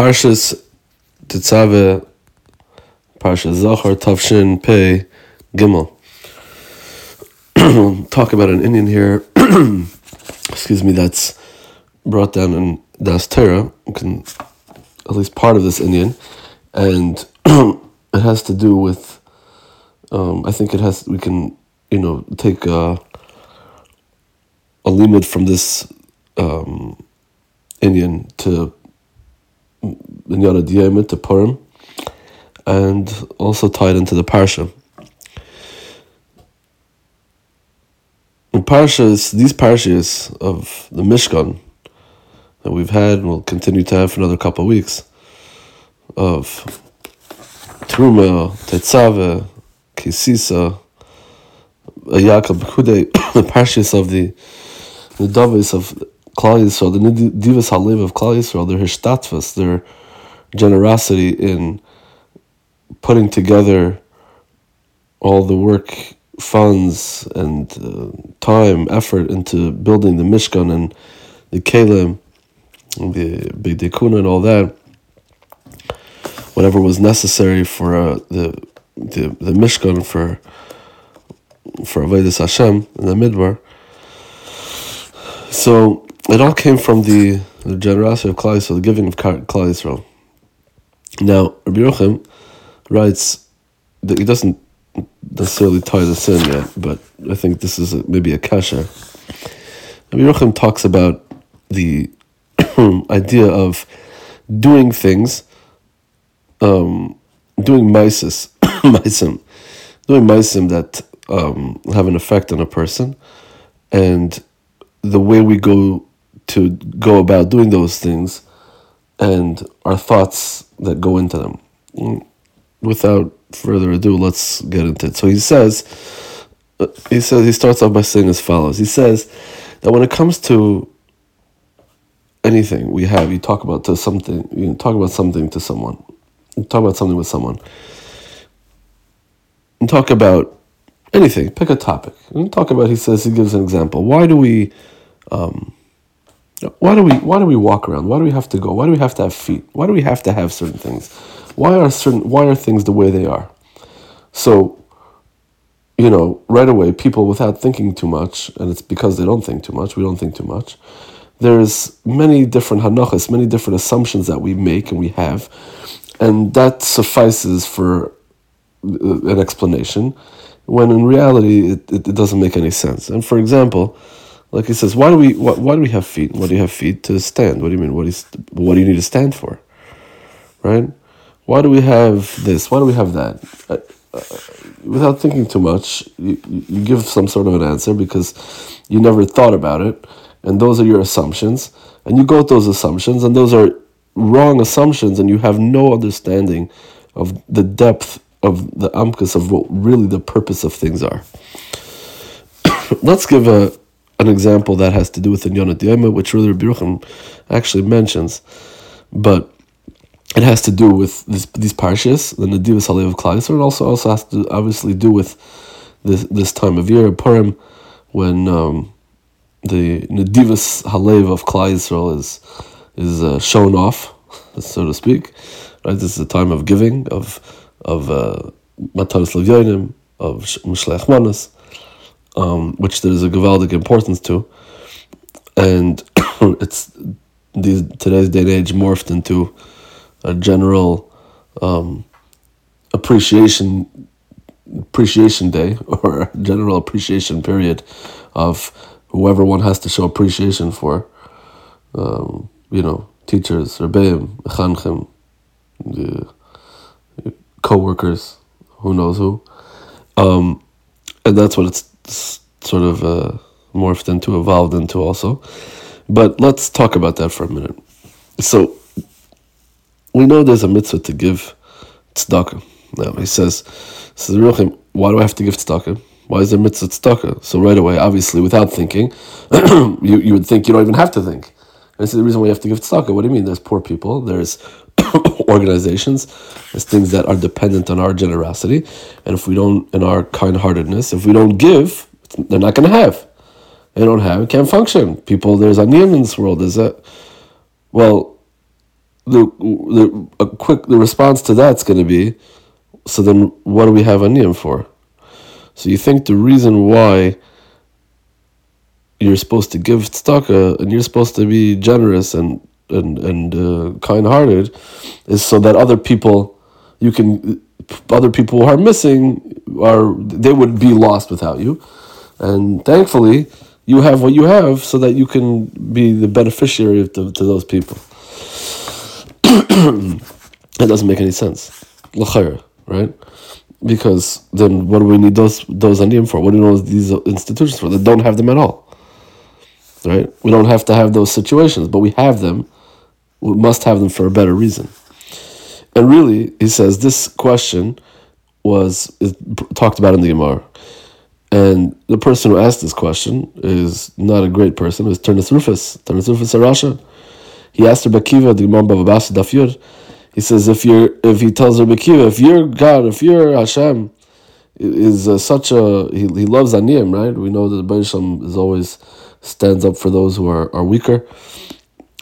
Parshas Tetzave, Parshas Zachor, Tavshin, Pei, Gimel. Talk about an Indian here, excuse me, that's brought down in Daas Torah, can, at least part of this Indian, and it has to do with, um, I think it has, we can, you know, take a, a limit from this um, Indian to Inyana Diyamit to Purim, and also tied into the Parsha. In Parshas, these Parshas of the Mishkan that we've had and will continue to have for another couple of weeks, of Truma, Tetzave, Kisisa, Vayakhel Pekudei, the Parshas of the the Davis of Klal Yisrael, the Divas Halev of Klal Yisrael, their Hishtatvas, their generosity in putting together all the work, funds, and uh, time, effort into building the Mishkan and the Kalim, the Bidikuna and all that, whatever was necessary for uh, the, the the Mishkan for for Avodas Hashem in the Midbar. So it all came from the, the generosity of Klal Yisrael, the giving of Klal Yisrael. Now, Rabbi Yerucham writes that he doesn't necessarily tie this in yet, but I think this is a, maybe a kasha. Rabbi Yerucham talks about the idea of doing things, um, doing mises, maisim, doing maisim that um, have an effect on a person, and the way we go to go about doing those things and our thoughts that go into them. Mm, without further ado, let's get into it. So he says, he says he starts off by saying as follows. He says that when it comes to anything we have, you talk about to something, you talk about something to someone, you talk about something with someone, and talk about anything. Pick a topic. And talk about. He says he gives an example. Why do we? Um, why do we why do we walk around? Why do we have to go? Why do we have to have feet? Why do we have to have certain things? Why are certain why are things the way they are? So, you know, right away, people without thinking too much, and it's because they don't think too much, we don't think too much. There's many different hanachas, many different assumptions that we make and we have, and that suffices for uh, an explanation, when in reality it, it, it doesn't make any sense. And for example, like he says, why do we why, why do we have feet? Why do you have feet to stand? What do you mean? What is what do you need to stand for? Right? Why do we have this? Why do we have that? Uh, uh, without thinking too much, you, you give some sort of an answer because you never thought about it, and those are your assumptions, and you go with those assumptions, and those are wrong assumptions, and you have no understanding of the depth of the amkas of what really the purpose of things are. Let's give a an example that has to do with the Yonah Diyama, which really Yochanan actually mentions, but it has to do with this, these parshas, the Nadivas Halev of Klal and also also has to obviously do with this this time of year, Purim, when um, the Nadivas Halev of Klal Yisrael is is uh, shown off, so to speak. Right, this is a time of giving of of uh, Mataris Levyonim, of Mishlech Manas um, which there is a gewaldic importance to, and it's these today's day and age morphed into a general um, appreciation appreciation day or general appreciation period of whoever one has to show appreciation for. Um, you know, teachers, rebbeim, mechanchim, the co-workers, who knows who. Um, and that's what it's sort of uh, morphed into, evolved into also. But let's talk about that for a minute. So, we know there's a mitzvah to give tzedakah. Now, he says, says why do I have to give tzedakah? Why is there mitzvah tzedakah? So right away, obviously, without thinking, you, you would think you don't even have to think. And this is the reason why you have to give tzedakah. What do you mean? There's poor people, there's organizations, as things that are dependent on our generosity. And if we don't, in our kind heartedness, if we don't give, they're not going to have. They don't have, can't function. People, there's onion in this world. Is that, well, the the a quick the response to that's going to be, so then what do we have a aniyim for? So you think the reason why you're supposed to give tzedakah and you're supposed to be generous and and and uh, kind-hearted is so that other people you can other people who are missing are they would be lost without you. And thankfully you have what you have so that you can be the beneficiary to, to those people. That doesn't make any sense. Right? Because then what do we need those those aniyim for? What do we need these institutions for? That don't have them at all right? We don't have to have those situations but we have them we must have them for a better reason. And really, he says this question was talked about in the Gemara. And the person who asked this question is not a great person. It was Turnus Rufus, Turnus Rufus Arasha. He asked Rabbi Akiva, the Gemara Bava Basra Daf Yud. He says, if you're, if he tells Rabbi Akiva, if you're God, if you're Hashem, is uh, such a he, he loves aniyim, right? We know that the Baruch is always stands up for those who are, are weaker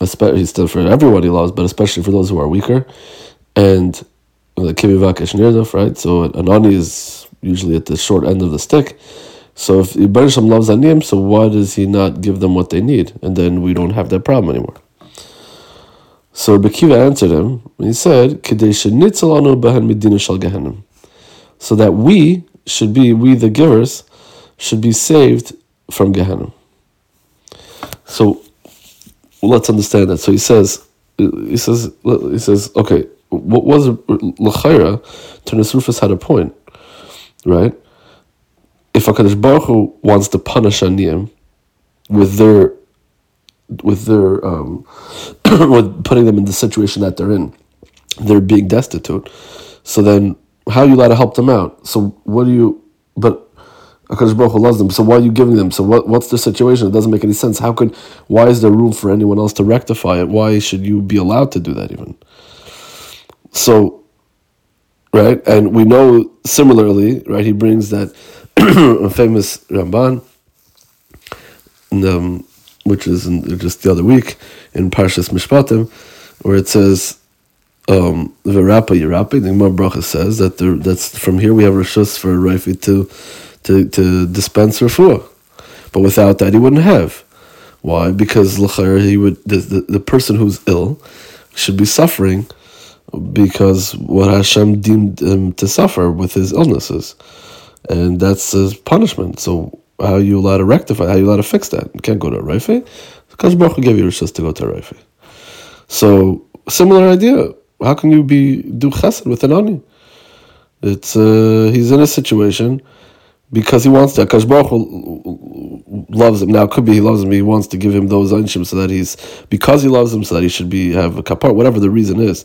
especially still for everyone he loves, but especially for those who are weaker. And the kivivakesh nirdaf, right? So an ani is usually at the short end of the stick. So if Ibarisham loves anim, so why does he not give them what they need? And then we don't have that problem anymore. So Bekiva answered him, and he said, So that we should be, we the givers, should be saved from Gehenna. So let's understand that. So he says, he says, he says, okay, what was Lachaira? Turnus Rufus had a point, right? If Hakadosh Baruch Hu wants to punish Aniyim with their, with their, um, with putting them in the situation that they're in, they're being destitute. So then, how are you allowed to help them out? So what do you? But Akash Baruch Hu loves them. So why are you giving them? So what, what's the situation? It doesn't make any sense. How could why is there room for anyone else to rectify it? Why should you be allowed to do that even? So right, and we know similarly, right, he brings that famous Ramban, um, which is in, just the other week in Parshas Mishpatim, where it says um Verapa Yerapi, the Gemara Bracha says that there, that's from here we have Rishus for Raifi to to, to dispense refuah. But without that, he wouldn't have. Why? Because he would the, the, the person who's ill should be suffering because what Hashem deemed him to suffer with his illnesses, and that's his punishment. So how are you allowed to rectify? How are you allowed to fix that? You can't go to a raife. Because Baruch gave you rishus to go to a raife. So similar idea. How can you be do chesed with an ani? It's uh, he's in a situation because he wants to. Akash Baruch loves him. Now it could be he loves him. He wants to give him those anshim so that he's because he loves him so that he should be have a kapar, whatever the reason is.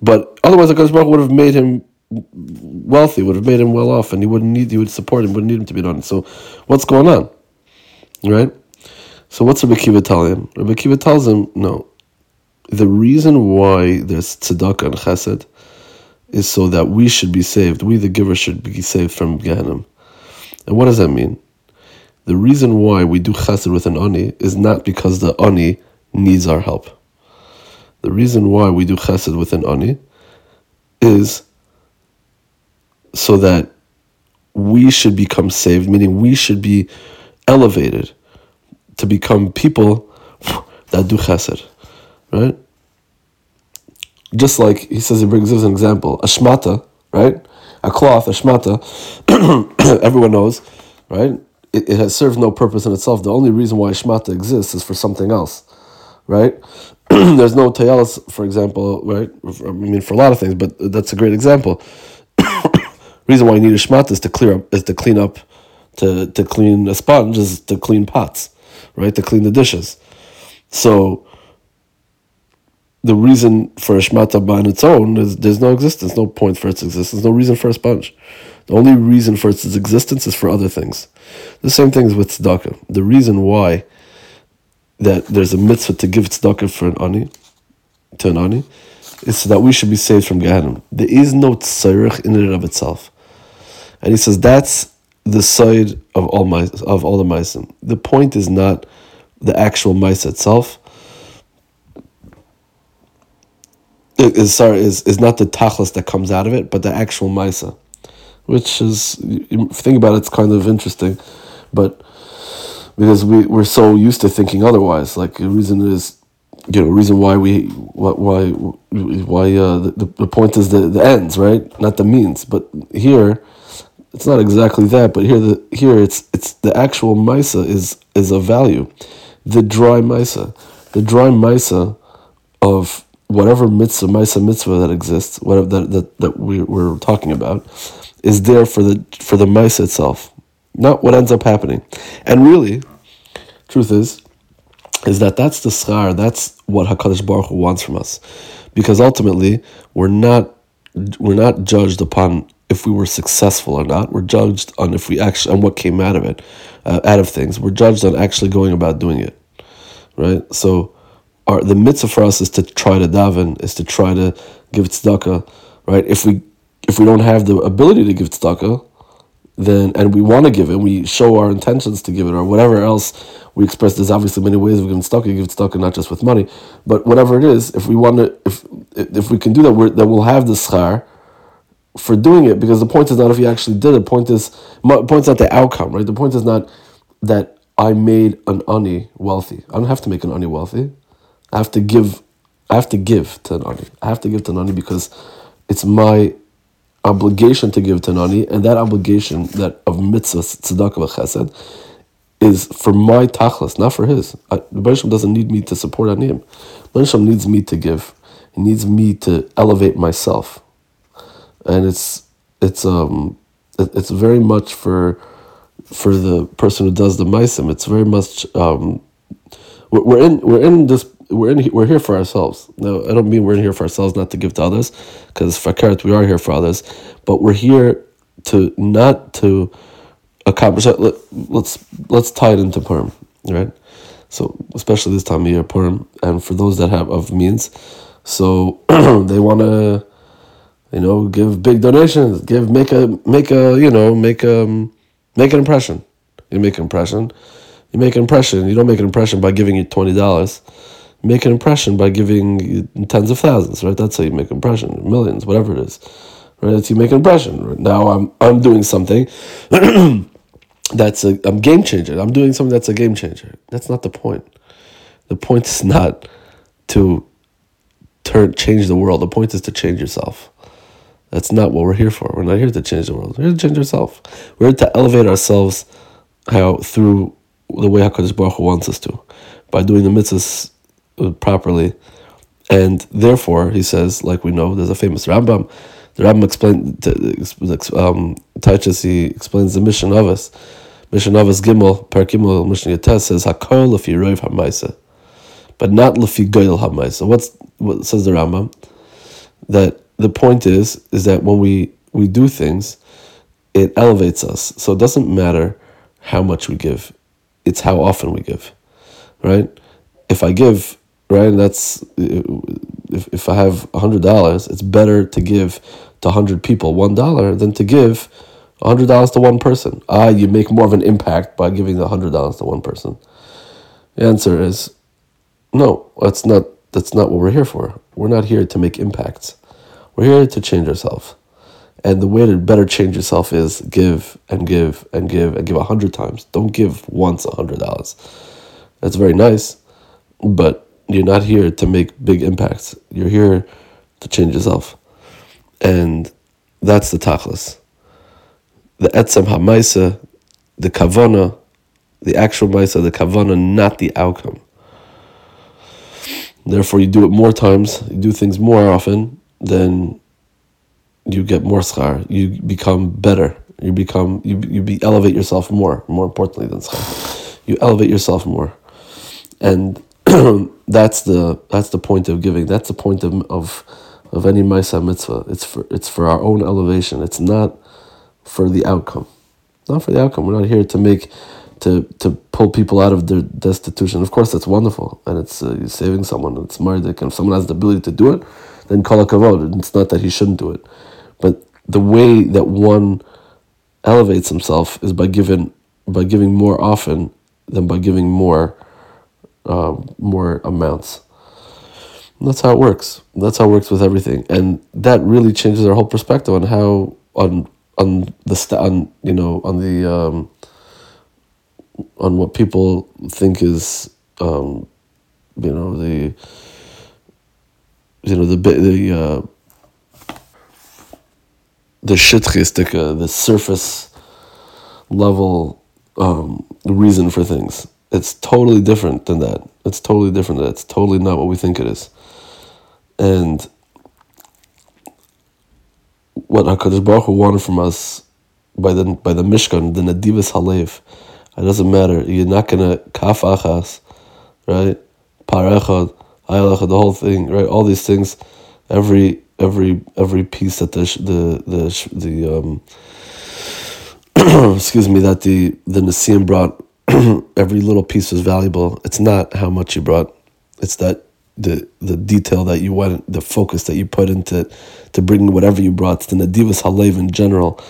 But otherwise, Akash Baruch would have made him wealthy, would have made him well off, and he wouldn't need. He would support him. Wouldn't need him to be done. So, what's going on, right? So what's Rabbi Akiva telling him? Rabbi Akiva tells him no. The reason why there's tzedakah and chesed is so that we should be saved. We, the giver, should be saved from Gehenna. And what does that mean? The reason why we do chesed with an ani is not because the ani needs our help. The reason why we do chesed with an ani is so that we should become saved, meaning we should be elevated to become people that do chesed, right? Just like he says, he brings us an example, a right? A cloth, a shmata, everyone knows, right? It, it, has served no purpose in itself. The only reason why shmata exists is for something else, right? There's no tayalas, for example, right? I mean, for a lot of things, but that's a great example. reason why you need a shmata is to clear up, is to clean up, to, to clean a sponge is to clean pots, right? To clean the dishes. So the reason for a shmata on its own is there's no existence, no point for its existence, no reason for a sponge. The only reason for its existence is for other things. The same thing is with tzedakah. The reason why that there's a mitzvah to give tzedakah for an ani, to an ani, is so that we should be saved from Gehenna. There is no tzarech in and of itself. And he says that's the side of all my, of all the ma'asim. The point is not the actual mice itself, is sorry is is not the tachlis that comes out of it, but the actual ma'isa, which is think about it, it's kind of interesting, but because we we're so used to thinking otherwise. Like the reason is, you know, reason why we why why uh, the the point is the the ends right, not the means. But here, it's not exactly that. But here the here it's it's the actual ma'isa is is a value, the dry ma'isa, the dry ma'isa of whatever mitzvah, ma'isa mitzvah that exists, whatever that, that, that we're talking about, is there for the for the ma'isa itself, not what ends up happening. And really, truth is, is that that's the schar, that's what Hakadosh Baruch Hu wants from us, because ultimately we're not we're not judged upon if we were successful or not. We're judged on if we actually on what came out of it, uh, out of things. We're judged on actually going about doing it, right? So our the mitzvah for us is to try to daven, is to try to give tzedakah, right? If we if we don't have the ability to give tzedakah, then and we want to give it, we show our intentions to give it, or whatever else we express. There's obviously many ways of giving tzedakah, give tzedakah not just with money, but whatever it is, if we want to, if if we can do that, we're, then we'll have the schar for doing it. Because the point is not if you actually did it. The point is, the point not the outcome, right? The point is not that I made an ani wealthy. I don't have to make an ani wealthy. I have to give I have to give to Nani. I have to give to Nani because it's my obligation to give to Nani, and that obligation that of mitzvah, tzedakah, chesed, is for my tachlis, not for his. The Bereshim doesn't need me to support Aniyim. Bereshim needs me to give. He needs me to elevate myself, and it's it's um it, it's very much for for the person who does the meisim. It's very much um we're in we're in this we're in we're here for ourselves. No, I don't mean we're in here for ourselves, not to give to others, because fakert we are here for others, but we're here to not to accomplish. Let, let's let's tie it into Purim, right? So especially this time of year, Purim, and for those that have of means, so they want to, you know, give big donations, give make a make a you know make um, make an impression. You make an impression. You make an impression. You don't make an impression by giving you twenty dollars make an impression by giving tens of thousands, right? That's how you make an impression, millions, whatever it is, right? That's how you make an impression. Now I'm I'm doing something that's a I'm game changer. I'm doing something that's a game changer. That's not the point. The point is not to turn change the world. The point is to change yourself. That's not what we're here for. We're not here to change the world. We're here to change ourselves. We're here to elevate ourselves how through the way Hakadosh Baruch Hu wants us to, by doing the mitzvahs properly. And therefore, he says, like we know, there's a famous Rambam. The Rambam explained, um, touches, he explains the mission of us. Mission of us Gimel, Per Gimel, Mission Yates says, Hakol lefi roiv hamaisa, but not lefi goyel hamaisa. What's what says the Rambam? That the point is, is that when we we do things, it elevates us. So it doesn't matter how much we give; it's how often we give, right? If I give right? And that's if, if I have a hundred dollars, it's better to give to hundred people one dollar than to give a hundred dollars to one person. Ah, you make more of an impact by giving the hundred dollars to one person. The answer is no. That's not. That's not what we're here for. We're not here to make impacts. We're here to change ourselves. And the way to better change yourself is give and give and give and give a hundred times. Don't give once a hundred dollars. That's very nice, but you're not here to make big impacts. You're here to change yourself. And that's the tachlis. The etzem ha'maisa, the kavana, the actual maisa, the kavana, not the outcome. Therefore, you do it more times, you do things more often, then you get more schar. You become better. You become you you be, elevate yourself more. More importantly than schar, you elevate yourself more, and that's the that's the point of giving. That's the point of of, of any Maisa mitzvah. It's for it's for our own elevation. It's not for the outcome. Not for the outcome. We're not here to make to to pull people out of their destitution. Of course, that's wonderful, and it's uh, saving someone. It's mardik, and if someone has the ability to do it, then kol kavod. It's not that he shouldn't do it, but the way that one elevates himself is by giving by giving more often than by giving more uh, more amounts. That's how it works. That's how it works with everything, and that really changes our whole perspective on how on on the st- on you know on the um, on what people think is um, you know the you know the the uh, the shitchistic, uh, the surface level um, reason for things. It's totally different than that. It's totally different. That's totally not what we think it is. And what Hakadosh Baruch Hu wanted from us by the by the Mishkan, the Nadivas Halev. It doesn't matter. You're not gonna kaf achas, right? Parechad, ayalachad, the whole thing, right? All these things, every every every piece that the the the the um excuse me that the the Nassim brought, every little piece was valuable. It's not how much you brought; it's that the the detail that you went, the focus that you put into to bring whatever you brought. to the Nadivas Halev in general.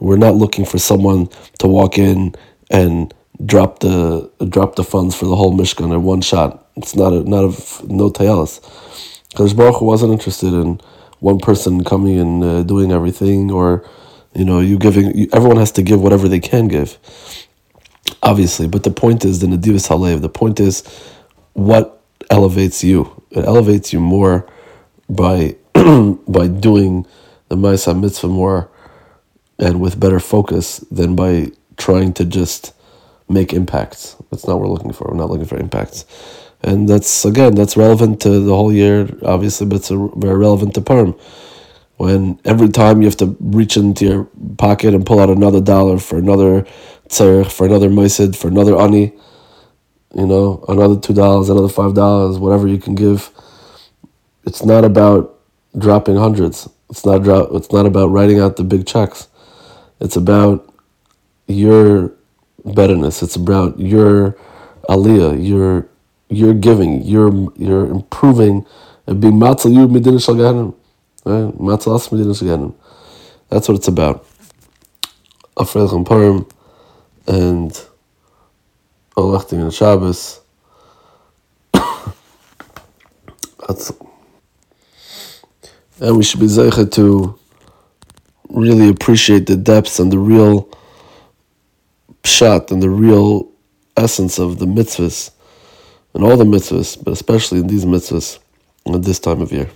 We're not looking for someone to walk in and drop the drop the funds for the whole Mishkan in one shot. It's not a not a no tayalis. Because Baruch wasn't interested in one person coming and uh, doing everything, or you know, you giving. Everyone has to give whatever they can give, obviously. But the point is the Nadivas Halev. The point is what elevates you. It elevates you more by by doing the Ma'aseh Mitzvah more and with better focus than by trying to just make impacts. That's not what we're looking for. We're not looking for impacts. And that's, again, that's relevant to the whole year, obviously, but it's very relevant to Purim. When every time you have to reach into your pocket and pull out another dollar for another tzarech, for another moisid, for another ani, you know, another $2, another $5, whatever you can give. It's not about dropping hundreds. It's not drop, it's not about writing out the big checks. It's about your betterness. It's about your aliyah, your your giving, your your improving, and being matzal you Eh, right? Matzal us medina shalganim. That's what it's about. Afreichem Purim and Olechting and Shabbos. That's, and we should be zeicha to really appreciate the depths and the real pshat and the real essence of the mitzvahs and all the mitzvahs, but especially in these mitzvahs at this time of year.